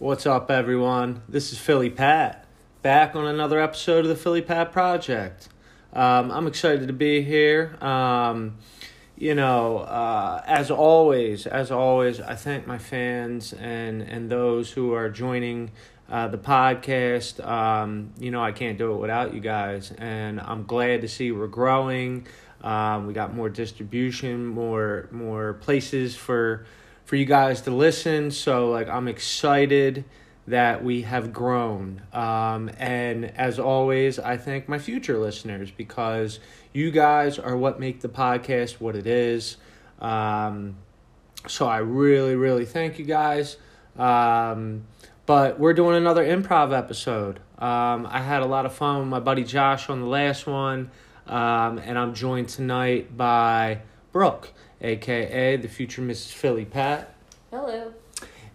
What's up, everyone? This is Philly Pat, back on another episode of the Philly Pat Project. Um, I'm excited to be here. Um, you know, uh, as always, as always, I thank my fans and and those who are joining uh, the podcast. Um, you know, I can't do it without you guys, and I'm glad to see we're growing. Um, we got more distribution, more more places for for you guys to listen. So like I'm excited that we have grown. Um, and as always, I thank my future listeners because you guys are what make the podcast what it is. Um, so I really, really thank you guys. Um, but we're doing another improv episode. Um, I had a lot of fun with my buddy Josh on the last one. Um, and I'm joined tonight by Brooke aka the future Mrs. Philly Pat. Hello.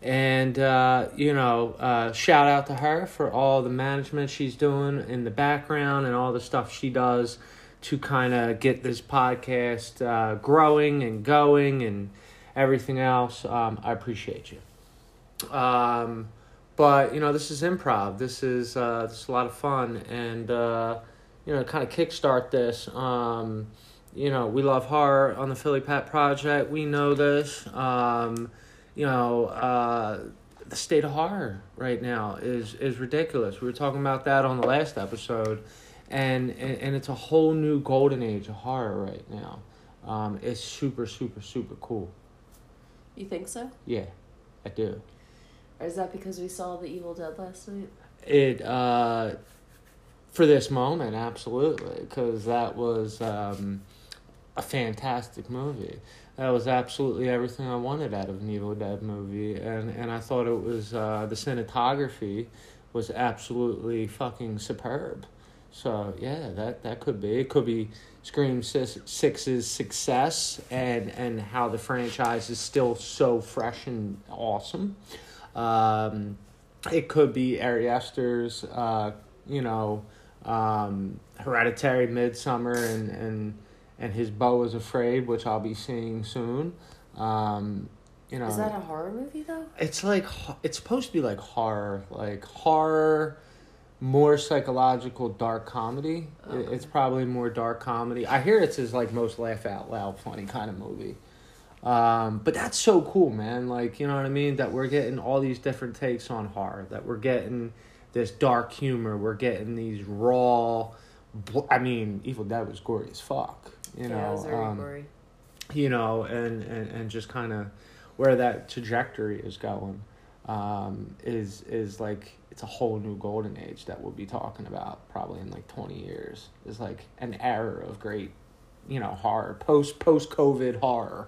And, uh, you know, uh, shout out to her for all the management she's doing in the background and all the stuff she does to kind of get this podcast uh, growing and going and everything else. Um, I appreciate you. Um, but, you know, this is improv. This is, uh, this is a lot of fun. And, uh, you know, kind of kickstart this. Um, you know, we love horror on the Philly Pat Project. We know this. Um, you know, uh, the state of horror right now is is ridiculous. We were talking about that on the last episode, and and, and it's a whole new golden age of horror right now. Um, it's super, super, super cool. You think so? Yeah, I do. Or is that because we saw The Evil Dead last night? It uh, for this moment, absolutely, because that was. Um, a fantastic movie. That was absolutely everything I wanted out of an Evil Dead movie, and and I thought it was uh, the cinematography was absolutely fucking superb. So yeah, that that could be. It could be Scream Six's success and and how the franchise is still so fresh and awesome. Um, it could be Ari Aster's, uh, you know, um, Hereditary, Midsommar, and and and his Beau is Afraid, which I'll be seeing soon. Um, you know, is that a horror movie though? It's like it's supposed to be like horror, like horror, more psychological, dark comedy. Okay. It's probably more dark comedy. I hear it's his like most laugh out loud, funny kind of movie. Um, but that's so cool, man. Like you know what I mean? That we're getting all these different takes on horror. That we're getting this dark humor. We're getting these raw. I mean, Evil Dead was gory as fuck. You know, yeah, um. You know, and and and just kind of where that trajectory is going um, is is like it's a whole new golden age that we'll be talking about probably in like 20 years is like an era of great you know horror post post covid horror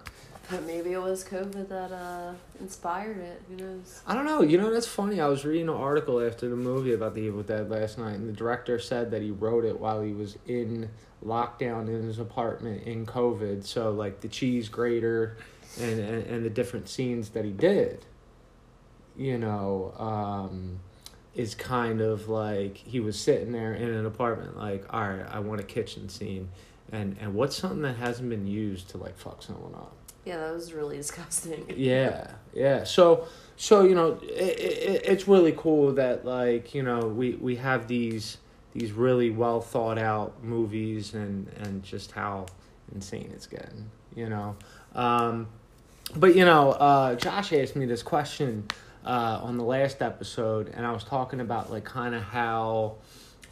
but maybe it was COVID that uh, inspired it. Who knows? I don't know. You know, that's funny. I was reading an article after the movie about The Evil Dead last night, and the director said that he wrote it while he was in lockdown in his apartment in COVID. So, like, the cheese grater and, and, and the different scenes that he did, you know, um, is kind of like he was sitting there in an apartment, like, all right, I want a kitchen scene. And, and what's something that hasn't been used to, like, fuck someone up? Yeah, that was really disgusting. yeah, yeah. So, so you know, it, it, it's really cool that like you know we we have these these really well thought out movies and and just how insane it's getting. You know, um, but you know, uh, Josh asked me this question uh, on the last episode, and I was talking about like kind of how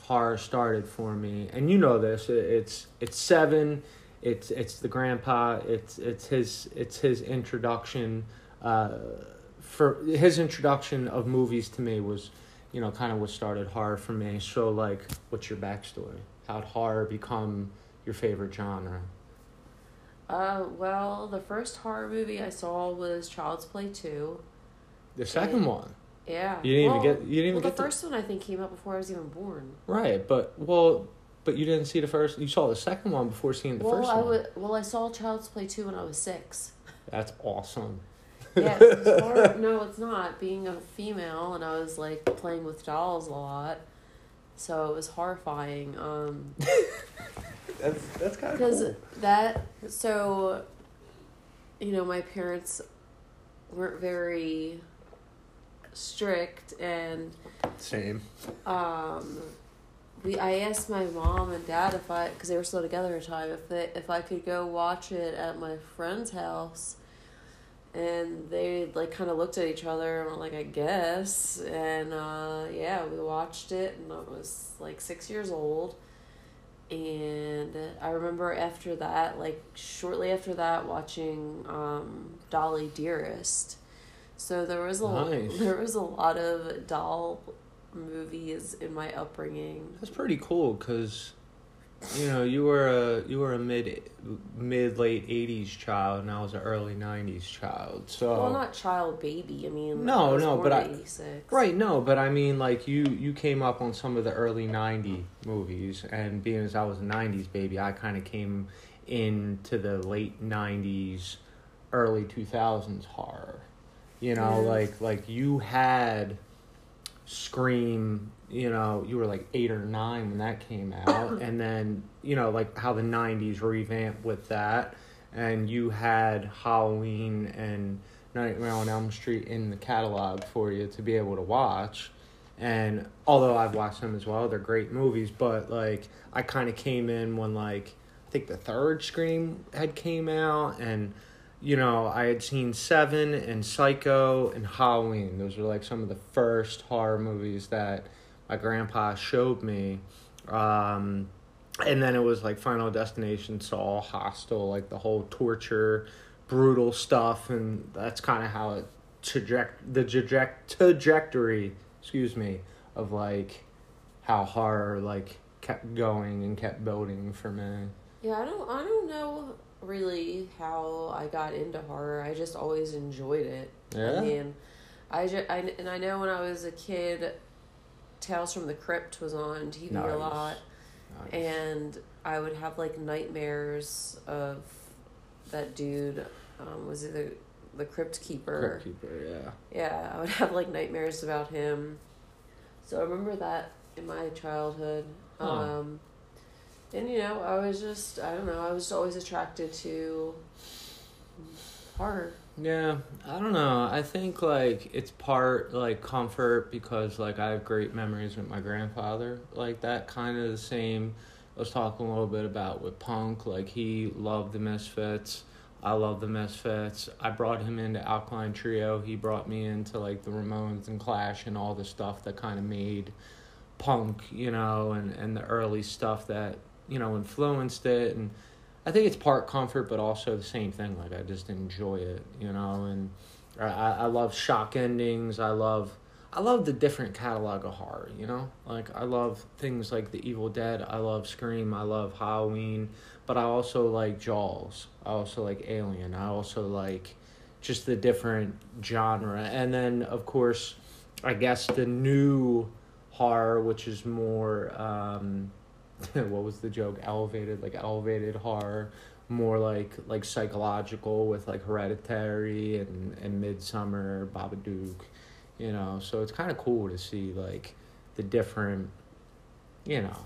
horror started for me, and you know this. It's it's seven it's it's the grandpa. It's it's his it's his introduction. Uh, for his introduction of movies to me was, you know, kind of what started horror for me. So like, what's your backstory? How'd horror become your favorite genre? Uh, well, the first horror movie I saw was Child's Play two. The second and, one. Yeah. You didn't well, even get. You didn't even well, get the first one. I think came out before I was even born. Right, but well, but you didn't see the first. You saw the second one before seeing the well, first I one. Would, well, I saw Child's Play two when I was six. That's awesome. Yeah, hard. no, it's not. Being a female and I was like playing with dolls a lot, so it was horrifying. Um, that's that's kind of because cool. that so, you know, my parents weren't very strict and Same. um we I asked my mom and dad if I because they were still together at the time if they if I could go watch it at my friend's house and they like kind of looked at each other and were like I guess and uh yeah we watched it and I was like 6 years old and I remember after that like shortly after that watching um Dolly Dearest so there was a Nice. there was a lot of doll movies in my upbringing. That's pretty cool because, you know, you were a you were a mid mid late '80s child, and I was an early '90s child. So Well, not child baby. I mean, No, I was no, but I- 86. Right, no, but I mean, like you, you came up on some of the early '90 movies, and being as I was a '90s baby, I kind of came into the late '90s, early 2000s horror. You know, Yeah. like like you had Scream. You know, you were like eight or nine when that came out, and then you know, like how the '90s revamped with that, and you had Halloween and Nightmare on Elm Street in the catalog for you to be able to watch. And although I've watched them as well, they're great movies. But like, I kind of came in when like I think the third Scream had came out, and you know I had seen Seven and Psycho and Halloween. Those were like some of the first horror movies that my grandpa showed me. Um, and then it was like Final Destination, Saw, Hostel, like the whole torture, brutal stuff, and that's kind of how it traject the traject trajectory, excuse me, of like how horror like kept going and kept building for me. Yeah, I don't. I don't know really how I got into horror. I just always enjoyed it. Yeah. I mean, I, ju- I and I know when I was a kid, Tales from the Crypt was on TV a lot, Nice. and I would have like nightmares of that dude. Um, was it the the Crypt Keeper? Crypt Keeper, yeah. Yeah, I would have like nightmares about him. So I remember that in my childhood. Huh. Um, and you know, I was just I don't know, I was always attracted to horror. Yeah, I don't know. I think like it's part like comfort because like I have great memories with my grandfather. Like that kind of the same. I was talking a little bit about with punk. Like he loved the Misfits. I love the Misfits. I brought him into Alkaline Trio. He brought me into like the Ramones and Clash and all the stuff that kind of made punk, you know, and and the early stuff that you know influenced it and I think it's part comfort, but also the same thing. Like I just enjoy it, you know, and I I love shock endings. I love I love the different catalog of horror, you know. Like I love things like The Evil Dead. I love Scream. I love Halloween, but I also like Jaws. I also like Alien. I also like just the different genre, and then of course, I guess the new horror, which is more. Um, what was the joke? Elevated, like elevated horror, more like like psychological with like Hereditary and and Midsommar, Babadook, you know. So it's kind of cool to see like the different, you know,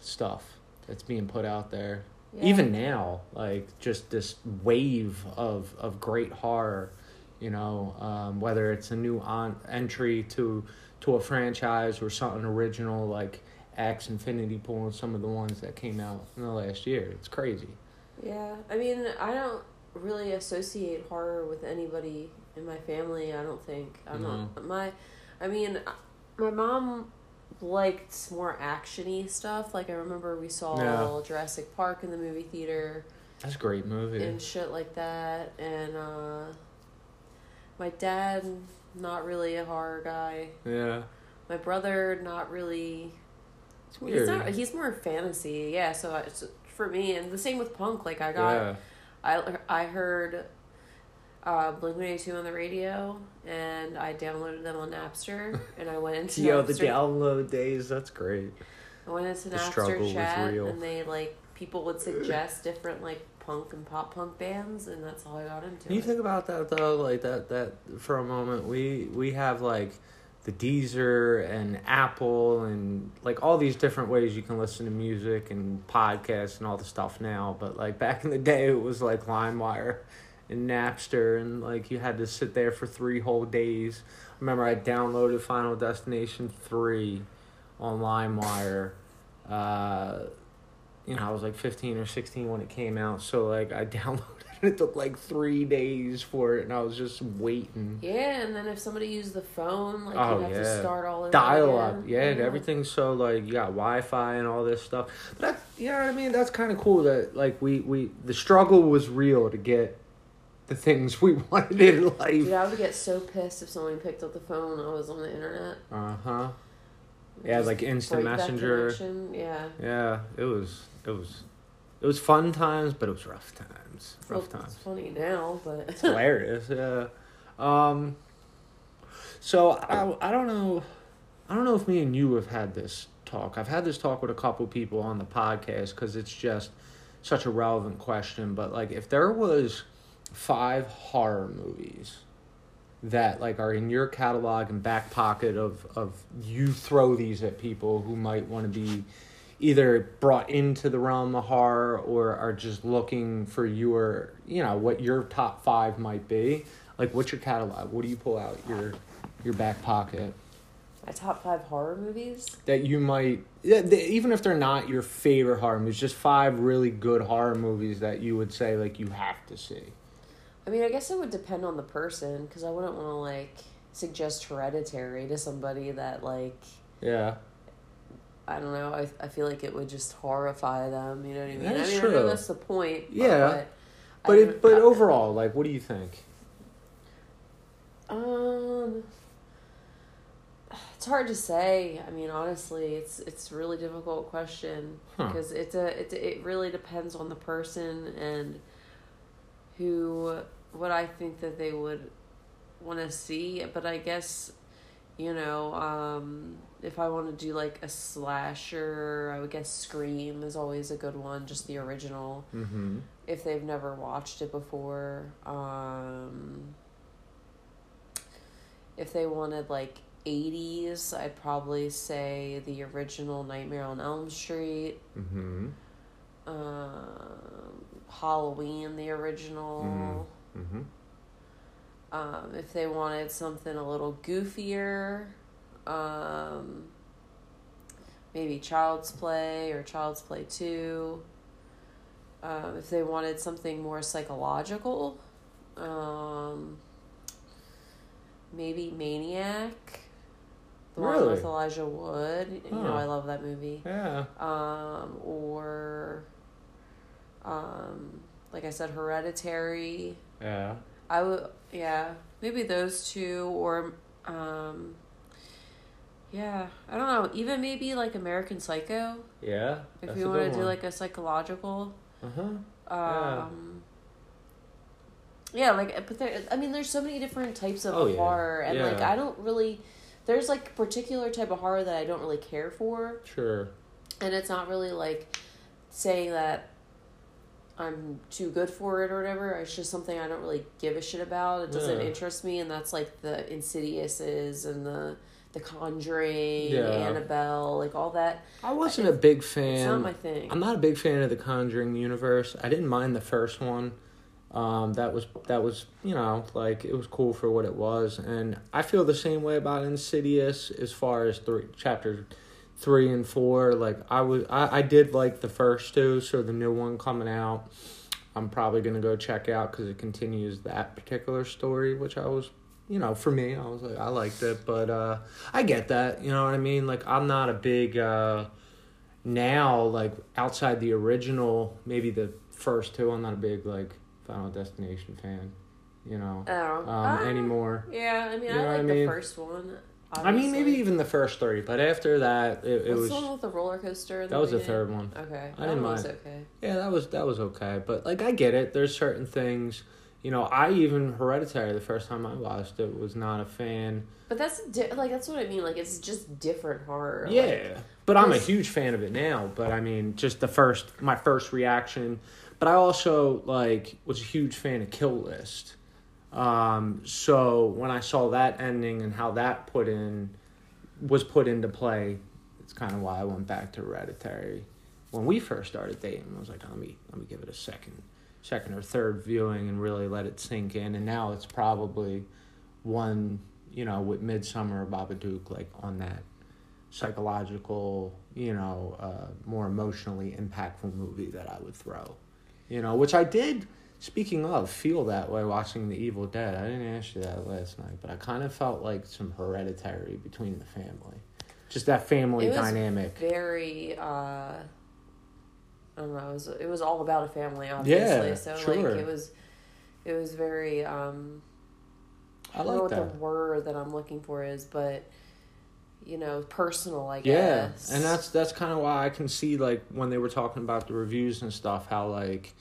stuff that's being put out there. Yeah. Even now, like just this wave of of great horror, you know, um, whether it's a new on entry to to a franchise or something original like X Infinity Pool and some of the ones that came out in the last year. It's crazy. Yeah, I mean, I don't really associate horror with anybody in my family. I don't think. I'm not my. I mean, my mom liked more actiony stuff. Like I remember we saw Yeah. Jurassic Park in the movie theater That's a great movie. and shit like that. And uh, my dad, not really a horror guy. yeah. My brother, not really. It's He's not. He's more fantasy. Yeah. So it's for me, and the same with punk. Like I got. yeah. I, I heard uh, Blink 182 on the radio and I downloaded them on Napster and I went into Yo, the download days, that's great. I went into the Napster chat and they like people would suggest different like punk and pop punk bands and that's all I got into You it. think about that though, like that that for a moment we we have like the Deezer and Apple and like all these different ways you can listen to music and podcasts and all the stuff now. But like back in the day, it was like LimeWire and Napster, and like you had to sit there for three whole days. I remember I downloaded Final Destination three on LimeWire. Uh, you know, I was like fifteen or sixteen when it came out, so like I downloaded it. It took like three days for it, and I was just waiting. Yeah, and then if somebody used the phone, like Oh, you'd have to start all over. dial up, again. yeah, and everything's so like you got Wi-Fi and all this stuff. But that, you know what I mean? That's kind of cool that like we we the struggle was real to get the things we wanted in Dude, life. I would get so pissed if somebody picked up the phone I was on the internet. Uh huh. Yeah, like instant messenger. Yeah. Yeah, it was it was it was fun times, but it was rough times. Well, Rough times. it's funny now, but It's hilarious. Yeah. Um. So I I don't know, I don't know if me and you have had this talk. I've had this talk with a couple people on the podcast because it's just such a relevant question. But like, if there was five horror movies that like are in your catalog and back pocket of of you throw these at people who might want to be either brought into the realm of horror or are just looking for your you know what your top five might be. Like what's your catalog? What do you pull out your your back pocket? My top five horror movies. that you might even if they're not your favorite horror movies just five really good horror movies that you would say like you have to see. I mean, I guess it would depend on the person because I wouldn't want to like suggest Hereditary to somebody that like yeah I don't know. I I feel like it would just horrify them. You know what I mean? That I mean, I true. know that's the point. Yeah. But, but it but overall like what do you think Um, it's hard to say. I mean, honestly, it's it's a really difficult question Huh. because it's a it it really depends on the person and who what I think that they would want to see. But I guess you know, um, if I want to do like a slasher, I would guess Scream is always a good one, just the original. Mm-hmm. If they've never watched it before. Um, if they wanted like 80s, I'd probably say the original Nightmare on Elm Street, mm-hmm. Um, Halloween, the original. mm-hmm. Um, if they wanted something a little goofier, um, maybe Child's Play or Child's Play 2. Um, if they wanted something more psychological, um, maybe Maniac, the one with Elijah Wood. You know, I love that movie. yeah Um, or, um, like I said, Hereditary. yeah I would, yeah, maybe those two, or, um, yeah, I don't know. Even maybe like American Psycho, yeah if you want to do like a psychological. uh-huh Um, yeah. like, but there, I mean, there's so many different types of Oh, yeah. horror, and like, I don't really. There's like a particular type of horror that I don't really care for. sure and it's not really like saying that I'm too good for it or whatever. It's just something I don't really give a shit about. It doesn't Yeah. interest me, and that's like the Insidiouses and the the Conjuring, Yeah. Annabelle, like all that. I wasn't a big It's fan. not my thing. I'm not a big fan of the Conjuring universe. I didn't mind the first one. Um, that was that was you know like it was cool for what it was, and I feel the same way about Insidious as far as three chapter three and four. Like I was I, I did like the first two, so the new one coming out, I'm probably gonna go check out because it continues that particular story, which I was you know for me I was like I liked it, but uh, I get that you know what I mean. Like I'm not a big. Uh, now like outside the original maybe the first two i'm not a big like final destination fan you know I um Ah, anymore Yeah, I mean, You know I what I like mean? the first one. i mean maybe even the first three but after that it, it was the one with the roller coaster? that was the third one Okay, I didn't mind. okay. yeah that was that was okay but like i get it there's certain things you know i even hereditary the first time i watched it was not a fan But that's di- like that's what I mean. Like it's just different horror. like- Yeah, but I'm a huge fan of it now. But I mean, just the first, my first reaction. But I also like was a huge fan of Kill List. Um, so when I saw that ending and how that put in was put into play, it's kind of why I went back to Hereditary. When we first started dating, I was like, let me let me give it a second second or third viewing and really let it sink in. And now it's probably one, you know, with Midsommar or Babadook, like on that psychological, you know, uh, more emotionally impactful movie that I would throw. You know, which I did, speaking of, feel that way watching The Evil Dead. I didn't ask you that last night, but I kind of felt like some hereditary between the family. Just that family dynamic. Very. uh I don't know. It was, it was all about a family, obviously. Yeah, so sure. like it was, it was very. um I I don't know what that. the word that I'm looking for is, but you know, personal. I guess. Yeah, and that's that's kind of why I can see like when they were talking about the reviews and stuff, how like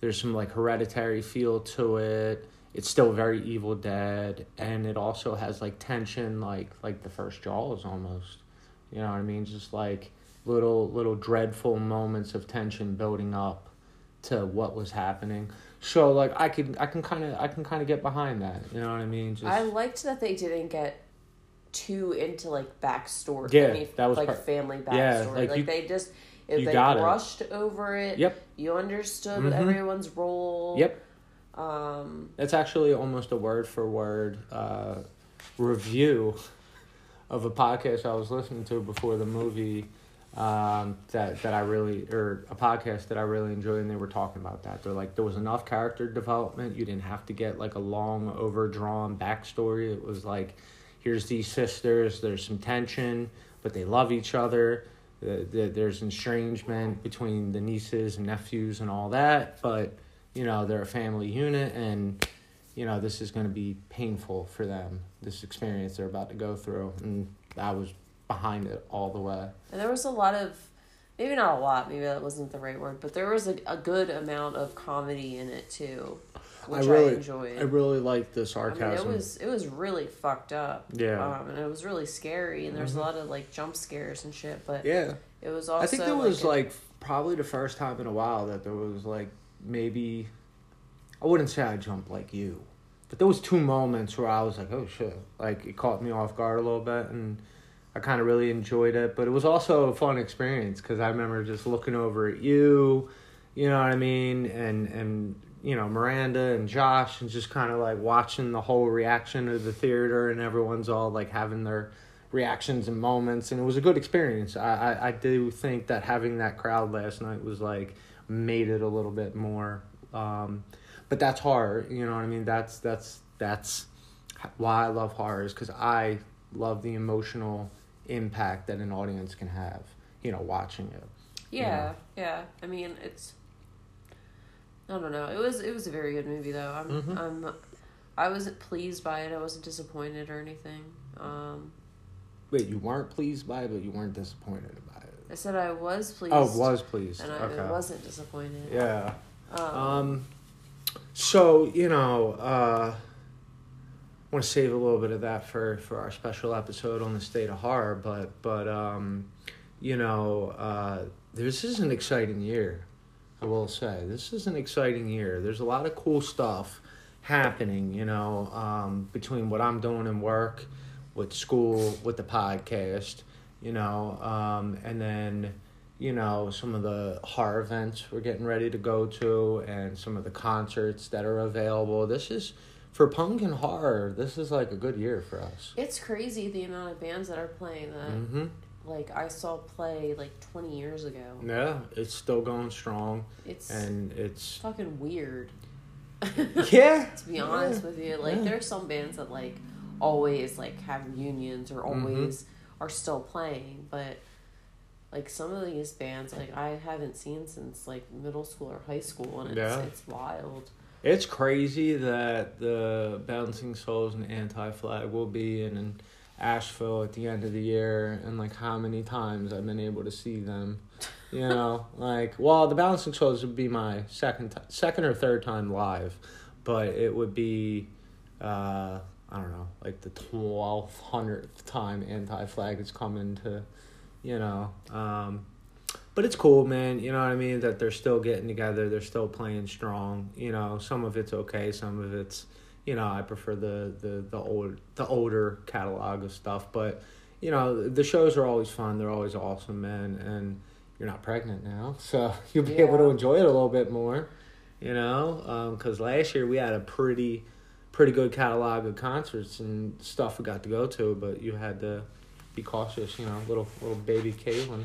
there's some like hereditary feel to it. It's still very Evil Dead, and it also has like tension, like like the first Jaws almost. You know what I mean? Just like little little dreadful moments of tension building up to what was happening. So like I can I can kind of I can kind of get behind that. You know what I mean? Just I liked that they didn't get too into like backstory. Yeah, any, that was like part- family backstory. Yeah, like like you- they just if they got it. brushed over it. Yep. You understood Mhm. everyone's role. Yep. Um. That's actually almost a word for word uh, review of a podcast I was listening to before the movie um, that that I really or a podcast that I really enjoyed, and they were talking about that. They're like, there was enough character development. You didn't have to get like a long, overdrawn backstory. It was like, here's these sisters. There's some tension, but they love each other. The, the, there's estrangement between the nieces and nephews and all that, but you know they're a family unit and you know this is going to be painful for them this experience they're about to go through and i was behind it all the way And there was a lot of, maybe not a lot, maybe that wasn't the right word, but there was a, a good amount of comedy in it too, which I, really- enjoyed. i really like the I mean, sarcasm it was it was really fucked up. Yeah. Um, and it was really scary, and there's Mhm. a lot of like jump scares and shit. But yeah it was also. i think there was a- like probably the first time in a while that there was like maybe i wouldn't say i jumped like you but there was two moments where i was like oh shit like it caught me off guard a little bit and I kind of really enjoyed it, but it was also a fun experience because I remember just looking over at you, you know what I mean, and and you know Miranda and Josh, and just kind of like watching the whole reaction of the theater, and everyone's all like having their reactions and moments, and it was a good experience. I I, I do think that having that crowd last night was like made it a little bit more, um, but that's horror, you know what I mean. That's that's that's why I love horror is because I love the emotional impact that an audience can have, you know, watching it. Yeah, yeah. I mean, it's. I don't know. It was it was a very good movie though. I'm Mhm. I'm, I wasn't pleased by it. I wasn't disappointed or anything. Um, Wait, you weren't pleased by it, but you weren't disappointed by it. I said I was pleased. Oh, was pleased. and I okay. wasn't disappointed. Yeah. Um, Um, so you know, uh, want to save a little bit of that for for our special episode on the state of horror, but but um, you know, uh, this is an exciting year. I will say this is an exciting year. There's a lot of cool stuff happening. You know, um, between what I'm doing in work, with school, with the podcast. You know, um, and then you know, some of the horror events we're getting ready to go to and some of the concerts that are available. This is for punk and horror, this is like a good year for us. it's crazy the amount of bands that are playing that. Mhm. Like I saw play like twenty years ago. Yeah, it's still going strong It's and it's fucking weird. Yeah. to be honest yeah, with you. Like yeah. there's some bands that like always like have reunions or Mhm. always are still playing, but like some of these bands like I haven't seen since like middle school or high school and it's Yeah. it's wild. It's crazy that the Bouncing Souls and Anti Flag will be in, in Asheville at the end of the year, and like how many times I've been able to see them. You know, like well, the Bouncing Souls would be my second, ti second or third time live, but it would be, uh, I don't know, like the twelve hundredth time Anti Flag is coming to, you know. Um, but it's cool, man. You know what I mean? That they're still getting together. They're still playing strong. You know, some of it's okay. Some of it's, you know, I prefer the the the old the older catalog of stuff. But you know, the shows are always fun. They're always awesome, man. And you're not pregnant now, so you'll be able to enjoy it a little bit more. You know, because um, last year we had a pretty, pretty good catalog of concerts and stuff we got to go to, but you had to be cautious. You know, little little baby Caitlin.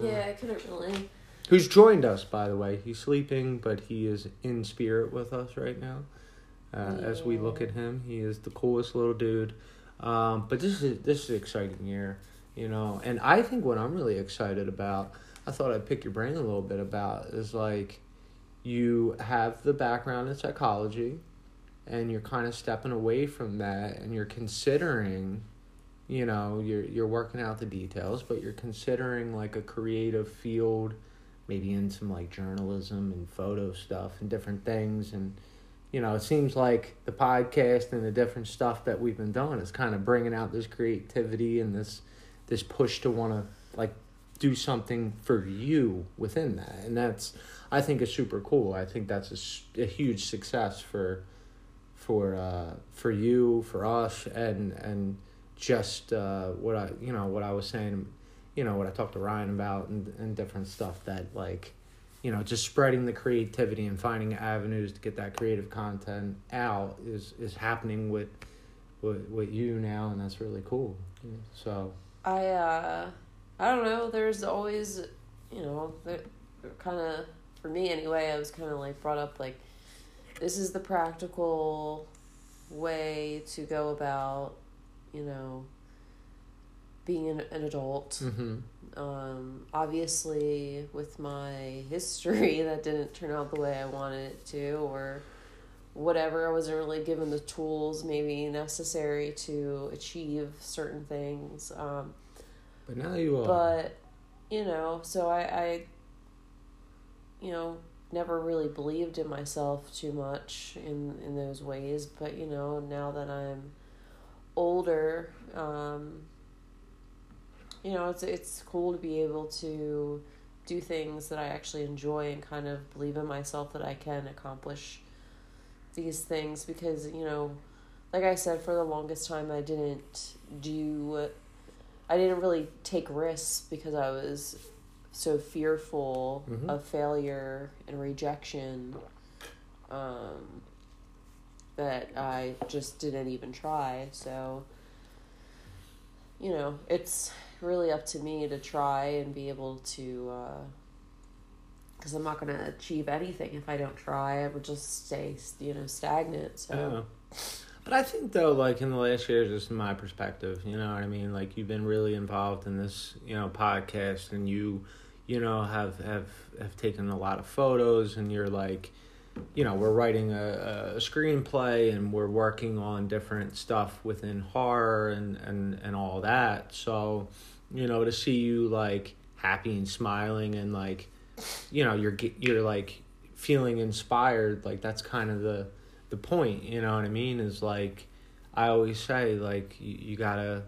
Yeah, I couldn't really. Who's joined us, by the way? He's sleeping, but he is in spirit with us right now. Uh, yeah. As we look at him, he is the coolest little dude. Um, but this is this is an exciting year, you know. And I think what I'm really excited about, I thought I'd pick your brain a little bit about, is like you have the background in psychology, and you're kind of stepping away from that, and you're considering you know you're you're working out the details but you're considering like a creative field maybe in some like journalism and photo stuff and different things. And you know it seems like the podcast and the different stuff that we've been doing is kind of bringing out this creativity and this this push to want to like do something for you within that. And that's i think is super cool. I think that's a, a huge success for for uh for you for us and and just uh, what I you know what I was saying, you know what I talked to Ryan about and and different stuff that like, you know, just spreading the creativity and finding avenues to get that creative content out is is happening with with with you now, and that's really cool. So I uh I don't know. There's always you know kind of for me anyway. I was kind of like brought up like this is the practical way to go about you know, being an, an adult. Mm-hmm. Um, obviously, with my history, that didn't turn out the way I wanted it to, or whatever. I wasn't really given the tools maybe necessary to achieve certain things. Um, but now you are. But you know, so I, I, you know, never really believed in myself too much in in those ways. But you know, now that I'm older, um, you know, it's it's cool to be able to do things that I actually enjoy and kind of believe in myself that I can accomplish these things because you know, like I said, for the longest time I didn't do, I didn't really take risks because I was so fearful mm-hmm. of failure and rejection. Um, that I just didn't even try. So, you know, it's really up to me to try and be able to, because uh, I'm not going to achieve anything if I don't try. I would just stay, you know, stagnant. So. Yeah. But I think though, like in the last year, just my perspective, you know what I mean. Like you've been really involved in this, you know, podcast, and you, you know, have have have taken a lot of photos, and you're like, you know we're writing a, a screenplay and we're working on different stuff within horror and and and all that. So you know to see you like happy and smiling and like you know you're you're like feeling inspired like that's kind of the the point you know what i mean? Is like i always say like you, you gotta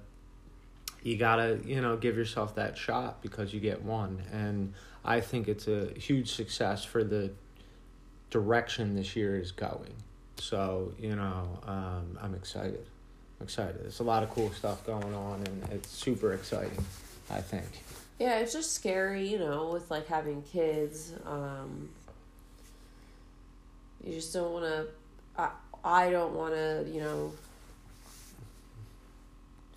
you gotta you know give yourself that shot because you get one. And i think it's a huge success for the direction this year is going. So, you know, um, I'm excited. I'm excited. There's a lot of cool stuff going on, and it's super exciting, I think. Yeah, it's just scary, you know, with like having kids. Um, you just don't want to. I, I don't want to, you know,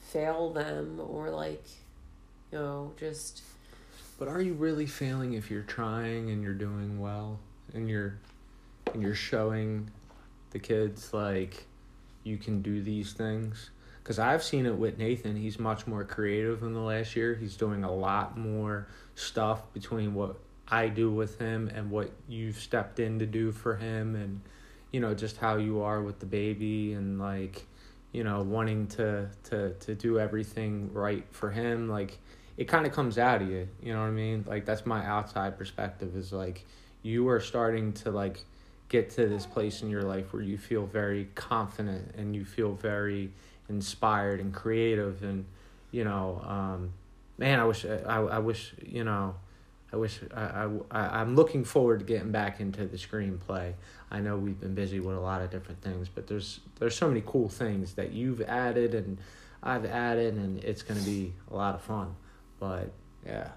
fail them or like, you know, just. But are you really failing if you're trying and you're doing well and you're and you're showing the kids like you can do these things because I've seen it with Nathan. He's much more creative in the last year. He's doing a lot more stuff between what I do with him and what you've stepped in to do for him, and you know just how you are with the baby and like you know wanting to to to do everything right for him. Like it kind of comes out of you. You know what I mean? Like that's my outside perspective. Is like you are starting to like get to this place in your life where you feel very confident and you feel very inspired and creative and you know um, man i wish I, I wish you know i wish I, I i'm looking forward to getting back into the screenplay. I know we've been busy with a lot of different things but there's there's so many cool things that you've added and i've added and it's going to be a lot of fun. But yeah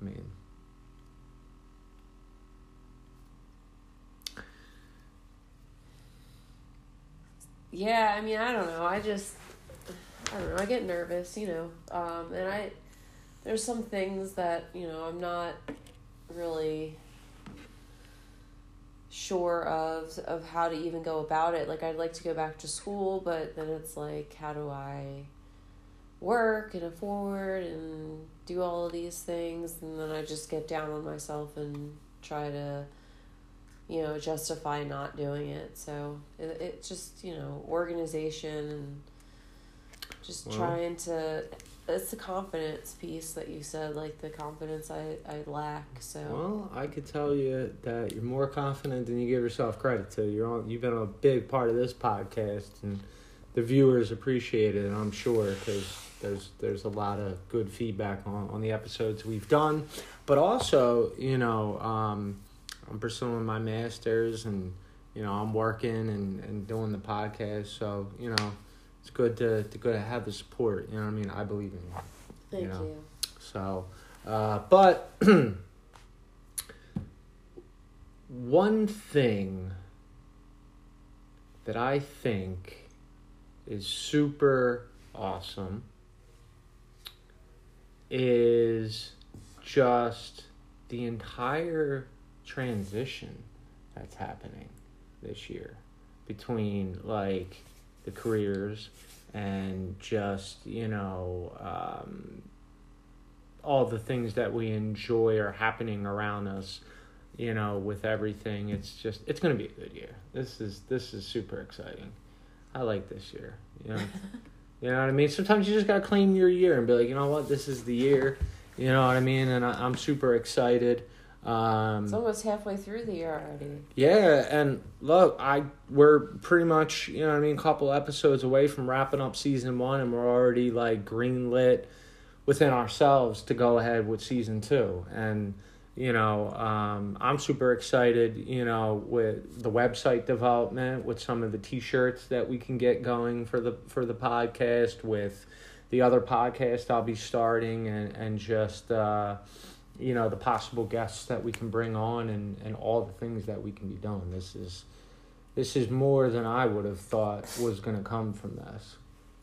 i mean yeah, I mean, I don't know. I just, I don't know. I get nervous, you know. Um, and I, there's some things that you know I'm not really sure of of how to even go about it. Like I'd like to go back to school, but then it's like, how do I work and afford and do all of these things? And then I just get down on myself and try to you know justify not doing it so it, it's just you know organization and just Well- trying to it's the confidence piece that you said like the confidence i i lack so Well, I could tell you that you're more confident than you give yourself credit to. You're on. You've been a big part of this podcast, and the viewers appreciate it. I'm sure because there's there's a lot of good feedback on on the episodes we've done, but also you know um, I'm pursuing my masters and you know I'm working and and doing the podcast. So you know it's good to to good to have the support. You know what I mean? I believe in you. thank you know. you So, uh, but one thing that I think is super awesome is just the entire transition that's happening this year between like the careers and just you know um, all the things that we enjoy are happening around us you know with everything. It's just it's going to be a good year. This is this is super exciting. I like this year you know? You know what i mean? Sometimes you just got to claim your year and be like you know what? This is the year. You know what i mean? And I, i'm super excited um it's almost halfway through the year already yeah, and look, I we're pretty much you know what I mean, a couple episodes away from wrapping up season one, and we're already like green lit within ourselves to go ahead with season two, and you know um, I'm super excited, you know, with the website development, with some of the T-shirts that we can get going for the for the podcast, with the other podcast I'll be starting, and and just. Uh, you know the possible guests that we can bring on and and all the things that we can be doing. This is this is more than i would have thought was going to come from this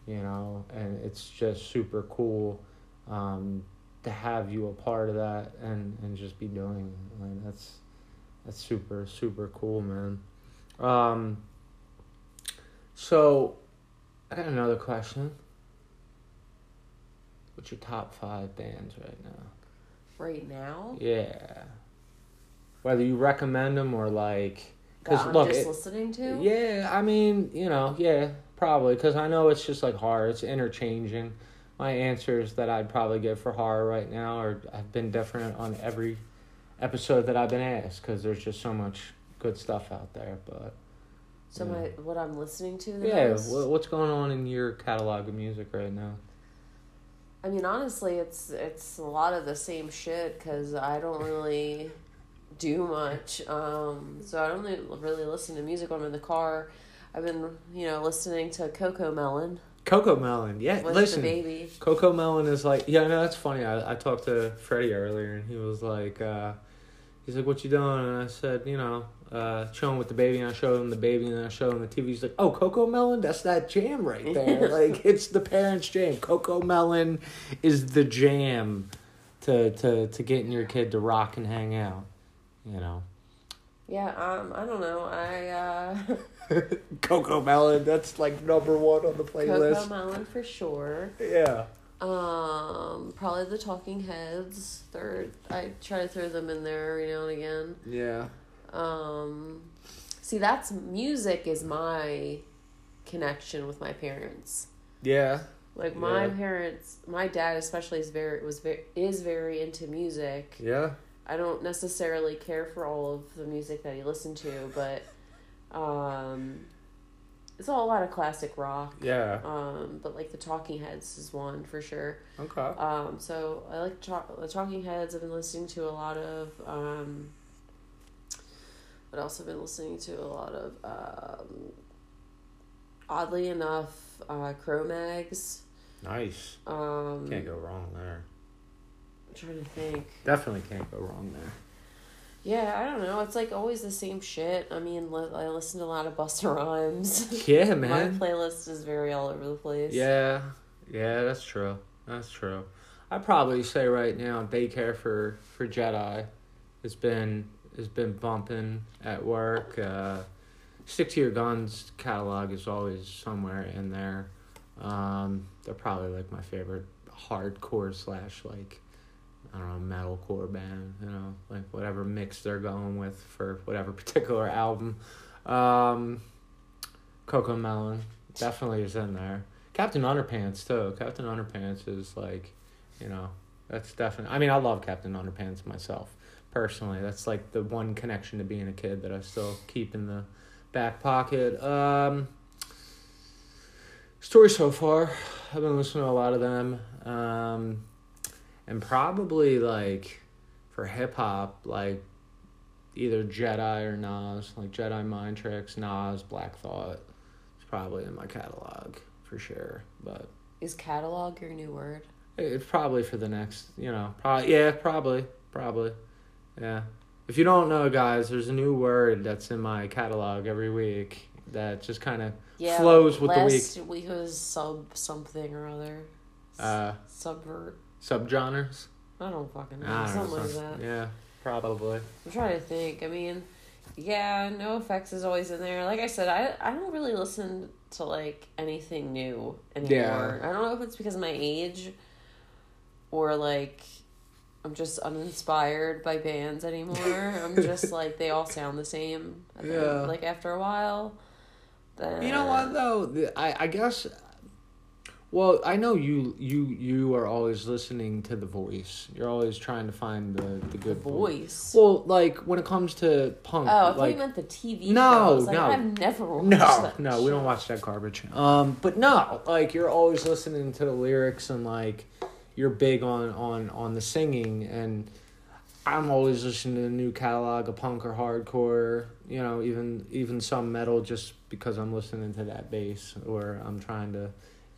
you know? And it's just super cool um to have you a part of that and and just be doing it. that's that's super super cool man. Um so i got another question. What's your top five bands right now right now yeah. Whether you recommend them or like, because i'm look, just it- listening to yeah, I mean, you know, yeah, probably because I know it's just like horror. It's interchanging. My answers that I'd probably give for horror right now are have been different on every episode that I've been asked because there's just so much good stuff out there. But so yeah. my what i'm listening to yeah, most? what's going on in your catalog of music right now? I mean, honestly, it's it's a lot of the same shit because I don't really do much. Um, so I don't really listen to music when I'm in the car. I've been, you know, listening to CoComelon Coco Melon, yeah. with listen, baby. CoComelon is like, yeah, no, that's funny. I, I talked to Freddie earlier, and he was like, uh, he's like, what you doing? And I said, you know, uh, chilling with the baby. And I showed him the baby, and I showed him the TV. He's like, oh, CoComelon, that's that jam right there. like, it's the parents' jam. CoComelon is the jam to to to getting your kid to rock and hang out. You know, Yeah, um, I don't know. I uh, CoComelon, that's like number one on the Coco playlist. Melon for sure. Yeah. Um, probably the Talking Heads. They're I try to throw them in there every now and again. Yeah. Um, see, that's music is my connection with my parents. Yeah. Like my Yeah. parents, my dad especially is very was very is very into music. Yeah. I don't necessarily care for all of the music that he listened to, but um, it's all a lot of classic rock. Yeah. Um, but like the Talking Heads is one for sure. Okay. Um, so I like talk- the Talking Heads. I've been listening to a lot of. Um, what else have been listening to a lot of? Um, oddly enough, uh, Cro-Mags. Nice. Um, Can't go wrong there. I'm trying to think. Definitely can't go wrong there. Yeah, I don't know. It's like always the same shit. I mean, li- I listen to a lot of Busta Rhymes. Yeah, man. My playlist is very all over the place. Yeah, yeah, that's true. That's true. I'd probably say right now, daycare for for Jedi has been has been bumping at work. Uh, Stick to your guns catalog is always somewhere in there. Um, they're probably like my favorite hardcore slash like I don't know metalcore band. You know, like whatever mix they're going with for whatever particular album. Um, CoComelon definitely is in there. Captain Underpants too. Captain Underpants is like, you know, that's definitely. I mean, I love Captain Underpants myself personally. That's like the one connection to being a kid that I still keep in the back pocket. Um, story so far, I've been listening to a lot of them, um, and probably like for hip hop, like either Jedi or Nas, like Jedi Mind Tricks, Nas, Black Thought. It's probably in my catalog for sure, but Is catalog your new word? it's probably for the next, you know, probably yeah, probably, probably, yeah. If you don't know, guys, there's a new word that's in my catalog every week that just kind of Yeah. Flows with the week. last week. was sub something or other. Uh, Subvert. Subgenres. I don't fucking know. Ah, I don't know, Something like some- that. Yeah, probably. I'm trying to think. I mean, yeah, NOFX is always in there. Like I said, I I don't really listen to like anything new anymore. Yeah. I don't know if it's because of my age or like I'm just uninspired by bands anymore. I'm just like they all sound the same. Yeah. Like after a while, then You know what though? I I guess. Well, I know you you you are always listening to the voice. You're always trying to find the the The good voice. Well, like when it comes to punk, Oh, I thought like you meant the TV No, shows. Like, no. I've never watched that. no, no, we don't watch that garbage. Um, but no, like you're always listening to the lyrics and like you're big on on on the singing and I'm always listening to the new catalog of punk or hardcore, you know, even even some metal just because I'm listening to that bass or I'm trying to,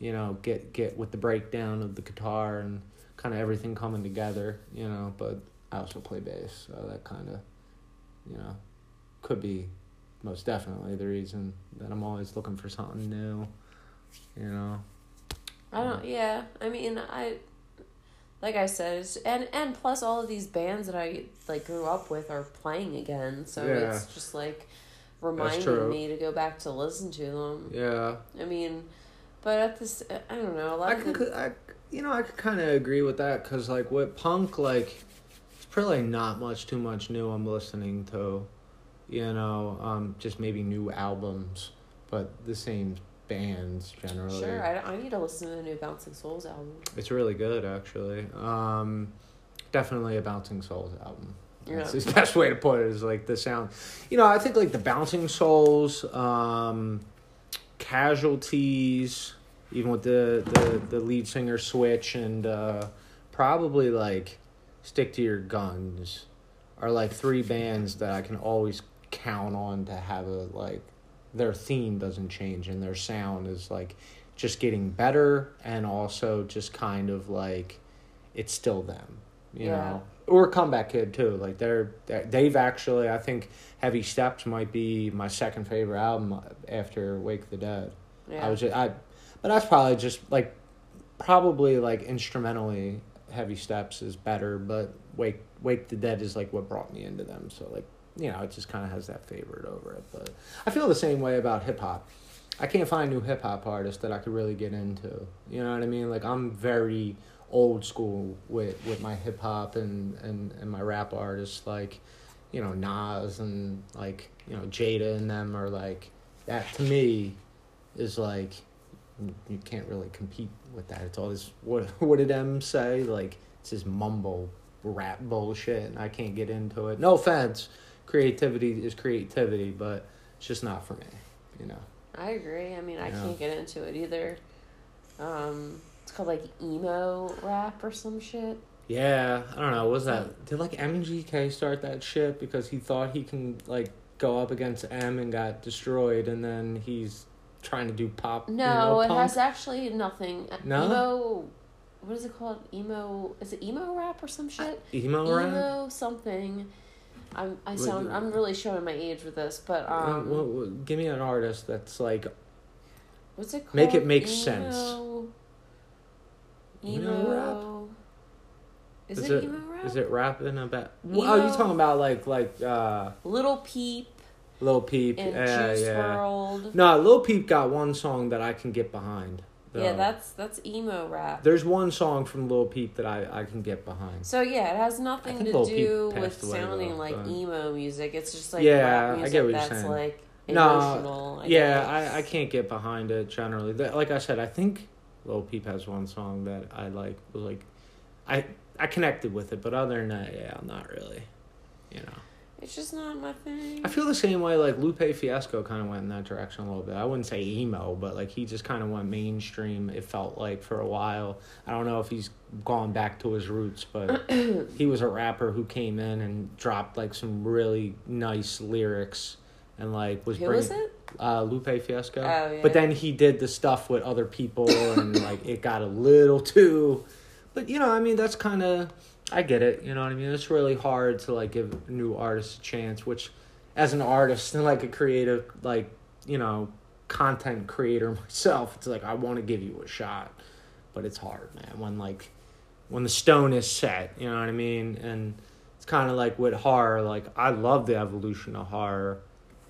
you know, get get with the breakdown of the guitar and kind of everything coming together, you know, but I also play bass, so that kind of, you know, could be most definitely the reason that I'm always looking for something new, you know. I don't. Yeah, I mean, I like I said, it's, and and plus all of these bands that I like grew up with are playing again, so Yeah. it's just like reminding me to go back to listen to them. Yeah. I mean, but at this, I don't know. A lot I of could, the, I, you know, I could kind of agree with that because, like, with punk, like, it's probably not much too much new I'm listening to, you know, um, just maybe new albums, but the same bands generally. sure, I, I need to listen to the new Bouncing Souls album. It's really good, actually. Um, definitely a Bouncing Souls album. That's Yeah. the best way to put it. Is like the sound. You know, I think like the Bouncing Souls, um, Casualties, even with the the the lead singer switch, and uh, probably like Stick to Your Guns, are like three bands that I can always count on to have a like their theme doesn't change and their sound is like just getting better and also just kind of like it's still them you Yeah. know or comeback kid too. Like they're they've actually i think heavy steps might be my second favorite album after wake the dead. Yeah, i was just, i but that's probably just like probably like instrumentally heavy steps is better but wake wake the dead is like what brought me into them. So like you know it just kind of has that favorite over it but i feel the same way about hip-hop i can't find new hip-hop artists that i could really get into. You know what i mean? Like i'm very old school with with my hip-hop and and and my rap artists like you know nas and like you know jada and them are like that to me is like you- can't really compete with that. It's all this what what did Em say? Like it's this mumble rap bullshit and I can't get into it. No offense. Creativity is creativity, but it's just not for me, you know. I agree. I mean, I Yeah. can't get into it either. Um, called like emo rap or some shit. Yeah, I don't know. Was that did like MGK start that shit because he thought he can like go up against Em and got destroyed and then he's trying to do pop No, you know, it punk? has actually nothing. No? Emo. What is it called? Emo. Is it emo rap or some shit? emo rap? Emo something. I'm I sound I'm really showing my age with this, but Uh, um, well, well, give me an artist that's like what's it called? make it make sense. Emo- Emo Emo. Is, Is it, it- emo rap? is it rapping about? Well, oh, you talking about like like uh, Lil Peep Lil Peep? and yeah, Juice yeah. World? No, Lil Peep got one song that I can get behind. Yeah, that's that's emo rap. There's one song from Lil Peep that I, I can get behind. So yeah, it has nothing to Lil do with sounding though, like but- emo music. It's just like Yeah, rap music get what you're that's saying. like No, emotional. I yeah. I, I can't get behind it generally. Like I said, I think Lil Peep has one song that I like. Was like, I I connected with it, but other than that, yeah, not really. You know, It's just not my thing. I feel the same way. Like Lupe Fiasco kind of went in that direction a little bit. I wouldn't say emo, but like he just kind of went mainstream. It felt like for a while. I don't know if he's gone back to his roots, but he was a rapper who came in and dropped like some really nice lyrics and like was Who bringing was it? Uh, Lupe Fiasco. Oh, yeah. But then he did the stuff with other people, and like it got a little too. But you know, I mean, that's kind of I get it. You know what I mean? It's really hard to like give new artists a chance. Which, as an artist and like a creative, like you know, content creator myself, it's like I want to give you a shot, but it's hard, man. When like when the stone is set, you know what I mean? And it's kind of like with horror. Like I love the evolution of horror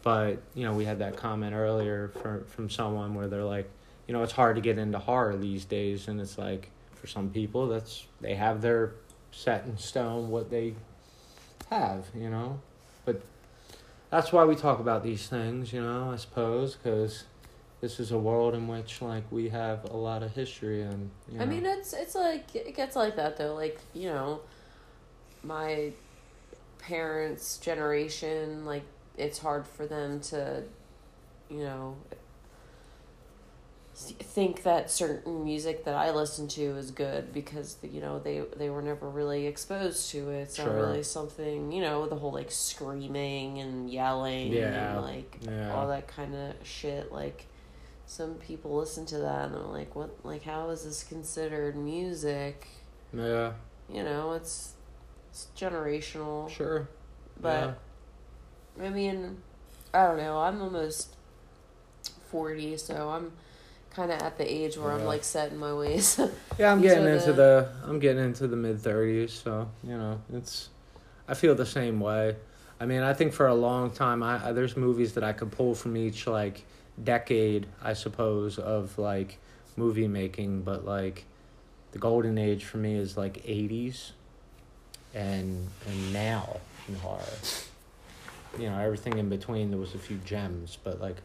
but you know we had that comment earlier from from someone where they're like you know it's hard to get into horror these days and it's like for some people that's they have their set in stone what they have you know but that's why we talk about these things you know i suppose because this is a world in which like we have a lot of history and you I mean, it's it's like it gets like that though. Like you know, my parents' generation, like it's hard for them to, you know, think that certain music that I listen to is good because you know they they were never really exposed to it. It's not Sure. really something you know the whole like screaming and yelling Yeah. and like Yeah. all that kind of shit. Like some people listen to that and they're like, "What? Like how is this considered music?" yeah You know, it's it's generational. sure But I mean, I don't know. I'm almost forty, so I'm kind of at the age where I'm like set in my ways. Yeah, I'm getting are into the I'm getting into the mid thirties, so you know it's. I feel the same way. I mean, I think for a long time, I, I there's movies that I could pull from each like decade, I suppose, of like movie making, but like the golden age for me is like eighties, and and now in horror. You know, everything in between there was a few gems, but like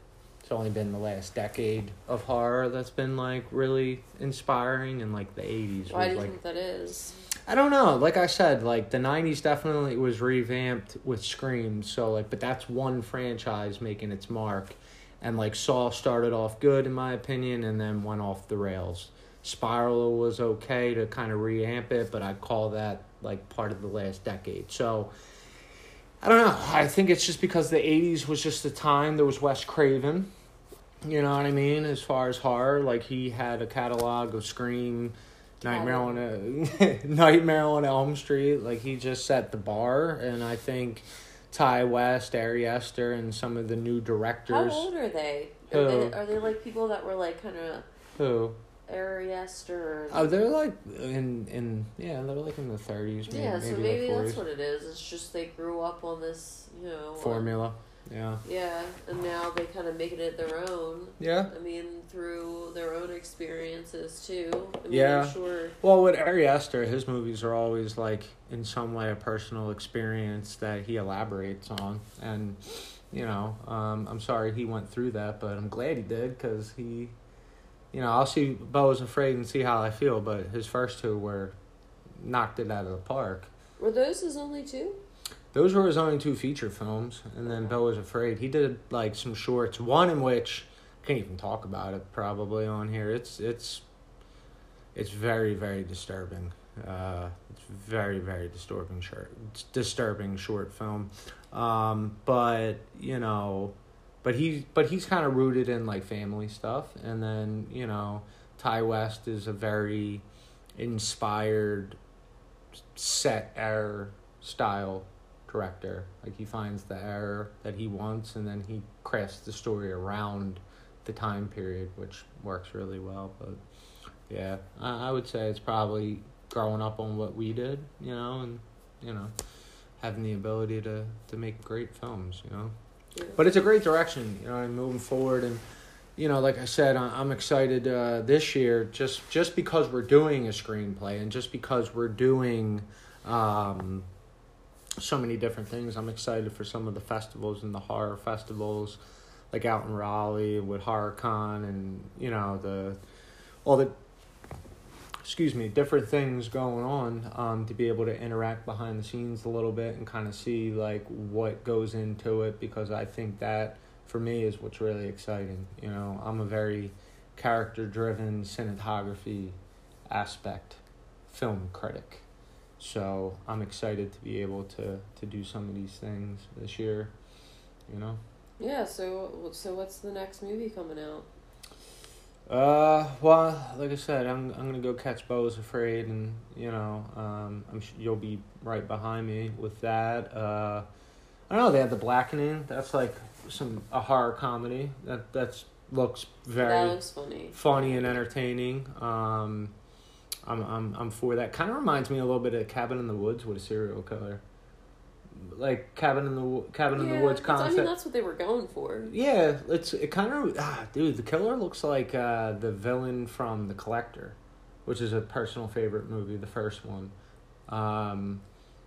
it's only been the last decade of horror that's been like really inspiring and like the 80s Why was do you like think that is? I don't know like I said like the 90s definitely was revamped with Scream so like but that's one franchise making its mark and like Saw started off good in my opinion and then went off the rails Spiral was okay to kind of reamp it but I'd call that like part of the last decade so I don't know. I think it's just because the '80s was just the time. There was Wes Craven, you know what I mean. As far as horror, like he had a catalog of Scream, Nightmare on a Nightmare on Elm Street. Like he just set the bar, and I think Ti West, Ari Aster, and some of the new directors. How old are they? Who? Are they, are they like people that were like kind of Who? Ari Aster? Oh, they're like in in yeah, they're like in the thirties, maybe, yeah, so maybe, maybe the that's what it is. It's just they grew up on this, you know, uh, Formula. Yeah. yeah, and now they kind of make it their own. Yeah. I mean, through their own experiences too. I mean, Yeah. I'm sure. Well, with Ari Aster, his movies are always like in some way a personal experience that he elaborates on, and you know, um, I'm sorry he went through that, but I'm glad he did because he, you know, I'll see Beau is Afraid and see how I feel, but his first two were knocked it out of the park. Were those his only two? Those were his only two feature films, and then Beau was Afraid. He did like some shorts, one in which I can't even talk about it probably on here. It's it's it's very very disturbing. Uh, it's very very disturbing short, disturbing short film. Um, but you know, but he but he's kind of rooted in like family stuff, and then you know, Ti West is a very inspired set error style director. Like he finds the error that he wants, and then he crafts the story around the time period, which works really well. But yeah, I, I would say it's probably growing up on what we did, you know, and you know, having the ability to to make great films, you know. But it's a great direction, you know, and moving forward and you know, like I said, I'm excited uh, this year just just because we're doing a screenplay and just because we're doing um, so many different things. I'm excited for some of the festivals and the horror festivals, like out in Raleigh with HorrorCon and you know the all the excuse me different things going on um, to be able to interact behind the scenes a little bit and kind of see like what goes into it because I think that for me is what's really exciting. You know, I'm a very character driven cinematography aspect film critic. So I'm excited to be able to, to do some of these things this year, you know. Yeah. So so what's the next movie coming out? Uh, well, like I said, I'm I'm gonna go catch Beau is Afraid, and you know, um, I'm sh- you'll be right behind me with that. Uh, I don't know. They have the Blackening. That's like some a horror comedy. That that's looks very that looks funny. funny and entertaining. Um, I'm I'm I'm for that. Kind of reminds me a little bit of Cabin in the Woods with a serial killer, like Cabin in the Cabin in the Woods that's- I concept. mean, that's what they were going for. Yeah, it's it kind of ah, dude. The killer looks like uh, the villain from The Collector, which is a personal favorite movie, the first one. Um,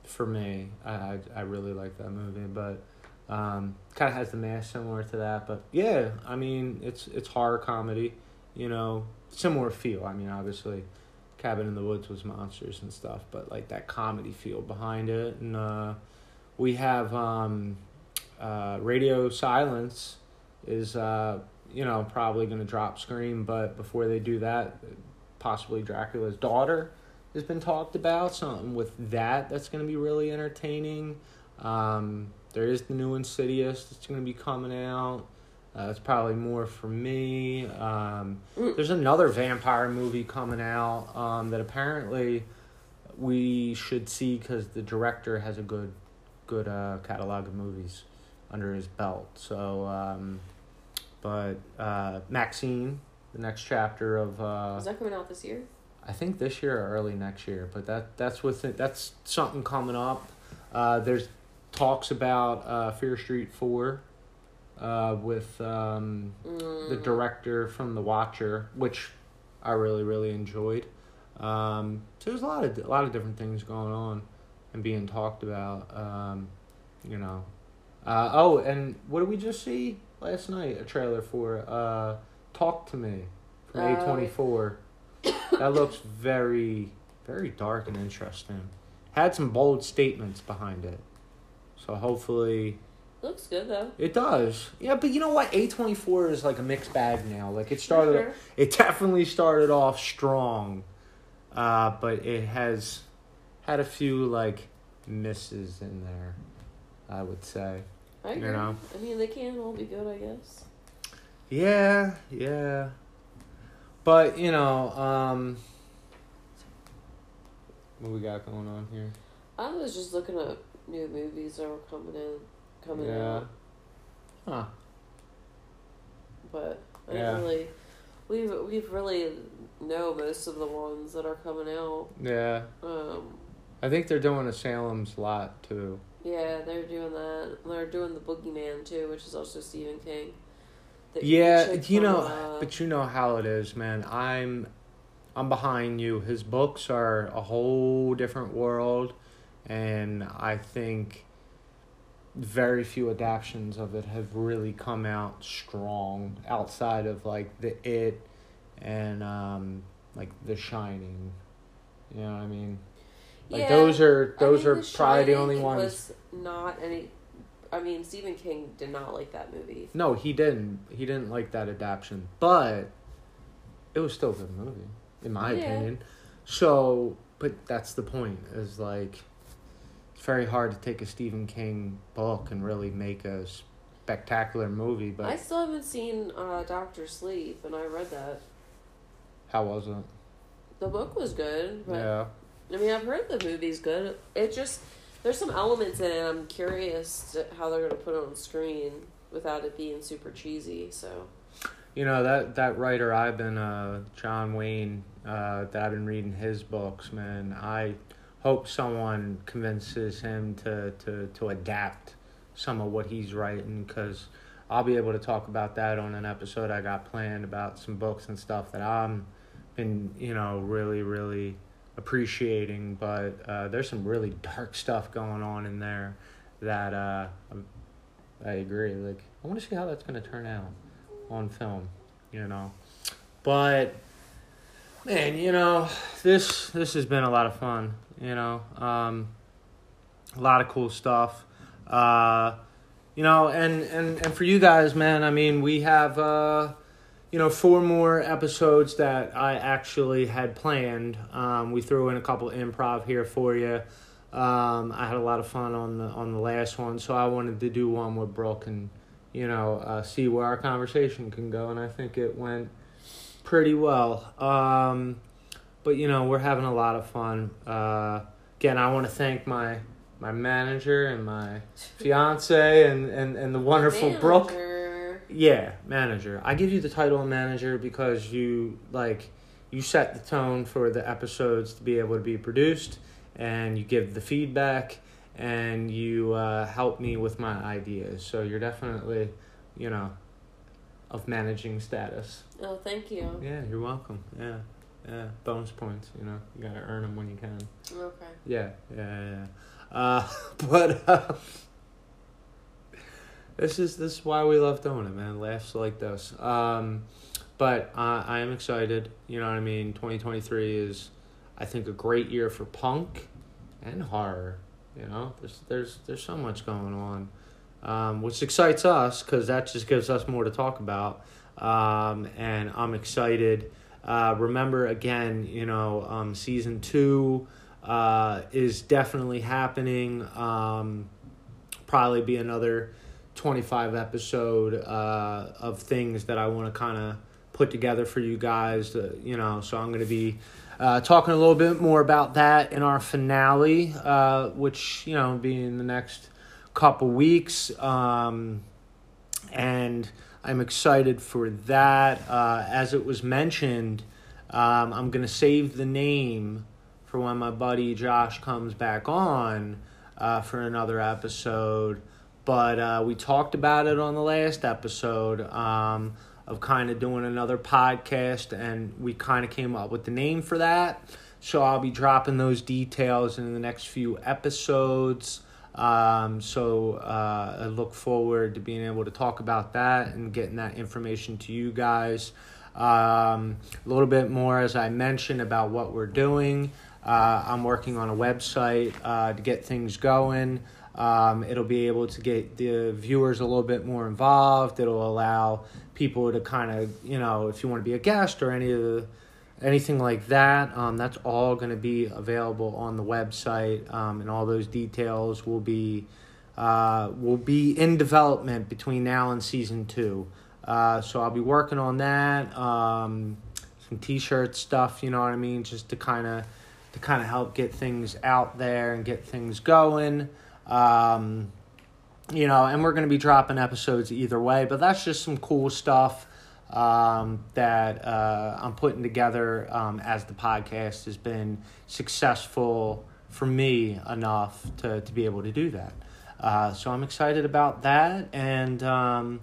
for me, I I, I really like that movie, but um, kind of has the mask similar to that. But yeah, I mean, it's it's horror comedy, you know, similar feel. I mean, obviously, Cabin in the Woods was monsters and stuff, but like that comedy feel behind it, and uh, we have. Um, uh, Radio Silence is uh, you know probably going to drop Scream, but before they do that, possibly Dracula's daughter has been talked about. Something with that that's going to be really entertaining. Um, there is the new Insidious that's going to be coming out. Uh, it's probably more for me. Um, Mm. there's another vampire movie coming out um, that apparently we should see because the director has a good, good uh, catalog of movies under his belt. So, um, but uh, MaXXXine, the next chapter of uh, Is that coming out this year? I think this year or early next year, but that that's with it. That's something coming up. Uh, there's talks about uh, Fear Street Four, uh, with um, the Mm. director from The Watcher, which I really really enjoyed. Um, so there's a lot of a lot of different things going on and being talked about. Um, you know, uh, oh, and what did we just see last night? A trailer for uh, Talk to Me from Oh. A twenty four. That looks very very dark and interesting. Had some bold statements behind it. So hopefully Looks good though. it does. Yeah, but you know what? A twenty four is like a mixed bag now. Like it started Sure. it definitely started off strong. Uh, but it has had a few like misses in there, I would say. I agree. You know. I mean, they can all be good, I guess. Yeah, yeah. But, you know, um what we got going on here? I was just looking at new movies that were coming in, coming Yeah. out, Huh. but I Yeah. really. We've we've really know most of the ones that are coming out. Yeah. Um, I think they're doing a Salem's Lot too. yeah, they're doing that. They're doing the Boogeyman too, which is also Stephen King. The Yeah, you know, but you know how it is, man. I'm I'm behind you. His books are a whole different world and I think very few adaptations of it have really come out strong outside of like the it and um like the shining. You know what I mean? Like yeah, those are I those mean, are The probably the only ones. Was not any. I mean, Stephen King did not like that movie. No, he didn't. He didn't like that adaptation, but it was still a good movie, in my Yeah. opinion. So, but that's the point. Is like, it's very hard to take a Stephen King book and really make a spectacular movie. But I still haven't seen uh, Doctor Sleep, and I read that. how was it? The book was good, but yeah, I mean, I've heard the movie's good. It just There's some elements in it. I'm curious how they're gonna put it on screen without it being super cheesy. So You know that that writer I've been uh, John Wayne uh, that I've been reading his books, man. I hope someone convinces him to to to adapt some of what he's writing because I'll be able to talk about that on an episode I got planned about some books and stuff that I'm been you know really really appreciating. But uh, there's some really dark stuff going on in there that uh, I agree. Like I want to see how that's gonna turn out on film, you know. But man, you know, this this has been a lot of fun, you know. Um a lot of cool stuff. Uh you know, and and and for you guys, man, I mean, we have uh you know, four more episodes that I actually had planned. Um, we threw in a couple improv here for you. Um, I had a lot of fun on the on the last one, so I wanted to do one with Brooke and you know uh, see where our conversation can go, and I think it went pretty well. Um, but you know we're having a lot of fun. Uh, again, I want to thank my my manager and my fiance and, and, and the wonderful Brooke. Yeah, manager. I give you the title of manager because you like you set the tone for the episodes to be able to be produced, and you give the feedback, and you uh, help me with my ideas. So you're definitely, you know, of managing status. Oh, thank you. Yeah, you're welcome. Yeah, yeah. Bonus points. You know, you gotta earn them when you can. Okay. Yeah, yeah, yeah. yeah. Uh, but uh, this is this is why we love doing it, man. Laughs like this. Um, but uh, I am excited. You know what I mean. Twenty twenty three is, I think, a great year for punk and horror. You know, there's there's there's so much going on, um, which excites us because that just gives us more to talk about. Um, and I'm excited. Uh, remember again, you know, um, season two uh, is definitely happening. Um, probably be another 25 episode uh, of things that I want to kind of put together for you guys. To, you know, so I'm going to be uh, talking a little bit more about that in our finale, uh, which you know, be in the next couple weeks. Um, and I'm excited for that. Uh, as it was mentioned, um, I'm going to save the name for when my buddy Josh comes back on uh, for another episode. But uh, we talked about it on the last episode um, of kind of doing another podcast, and we kind of came up with the name for that. So I'll be dropping those details in the next few episodes. Um, so uh, I look forward to being able to talk about that and getting that information to you guys. Um, a little bit more, as I mentioned, about what we're doing. Uh, I'm working on a website uh, to get things going. Um, it'll be able to get the viewers a little bit more involved. It'll allow people to kind of, you know, if you want to be a guest or any of the anything like that, um, that's all going to be available on the website, um, and all those details will be uh, will be in development between now and season two. Uh, so I'll be working on that. Um, some t-shirt stuff, you know what I mean, just to kind of to kind of help get things out there and get things going. Um, you know, and we're going to be dropping episodes either way, but that's just some cool stuff um, that uh, I'm putting together um, as the podcast has been successful for me enough to, to be able to do that. Uh, so I'm excited about that. And, um,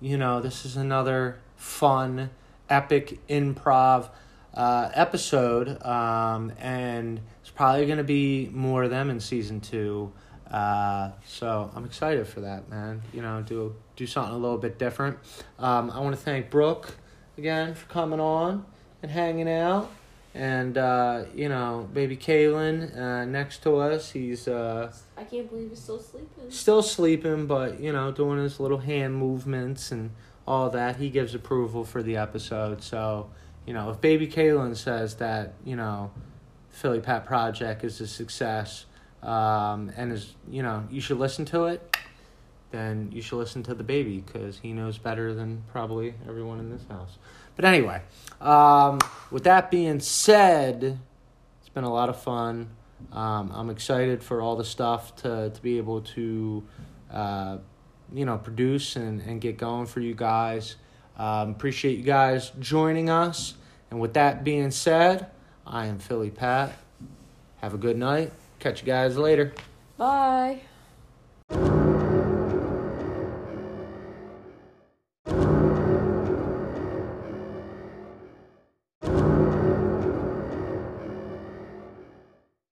you know, this is another fun, epic improv uh, episode. Um, and it's probably going to be more of them in season two. Uh, so I'm excited for that, man. You know, do do something a little bit different. Um, I want to thank Brooke again for coming on and hanging out, and uh, you know, baby Kalen uh, next to us. He's uh, I can't believe he's still sleeping. still sleeping, but you know, doing his little hand movements and all that. He gives approval for the episode. So you know, if baby Kalen says that you know, Philly Pat Project is a success um, and is you know you should listen to it, then you should listen to the baby because he knows better than probably everyone in this house. But anyway, um, with that being said, it's been a lot of fun. Um, I'm excited for all the stuff to, to be able to, uh, you know, produce and, and get going for you guys. Um, appreciate you guys joining us. And with that being said, I am Philly Pat. Have a good night. Catch you guys later. Bye.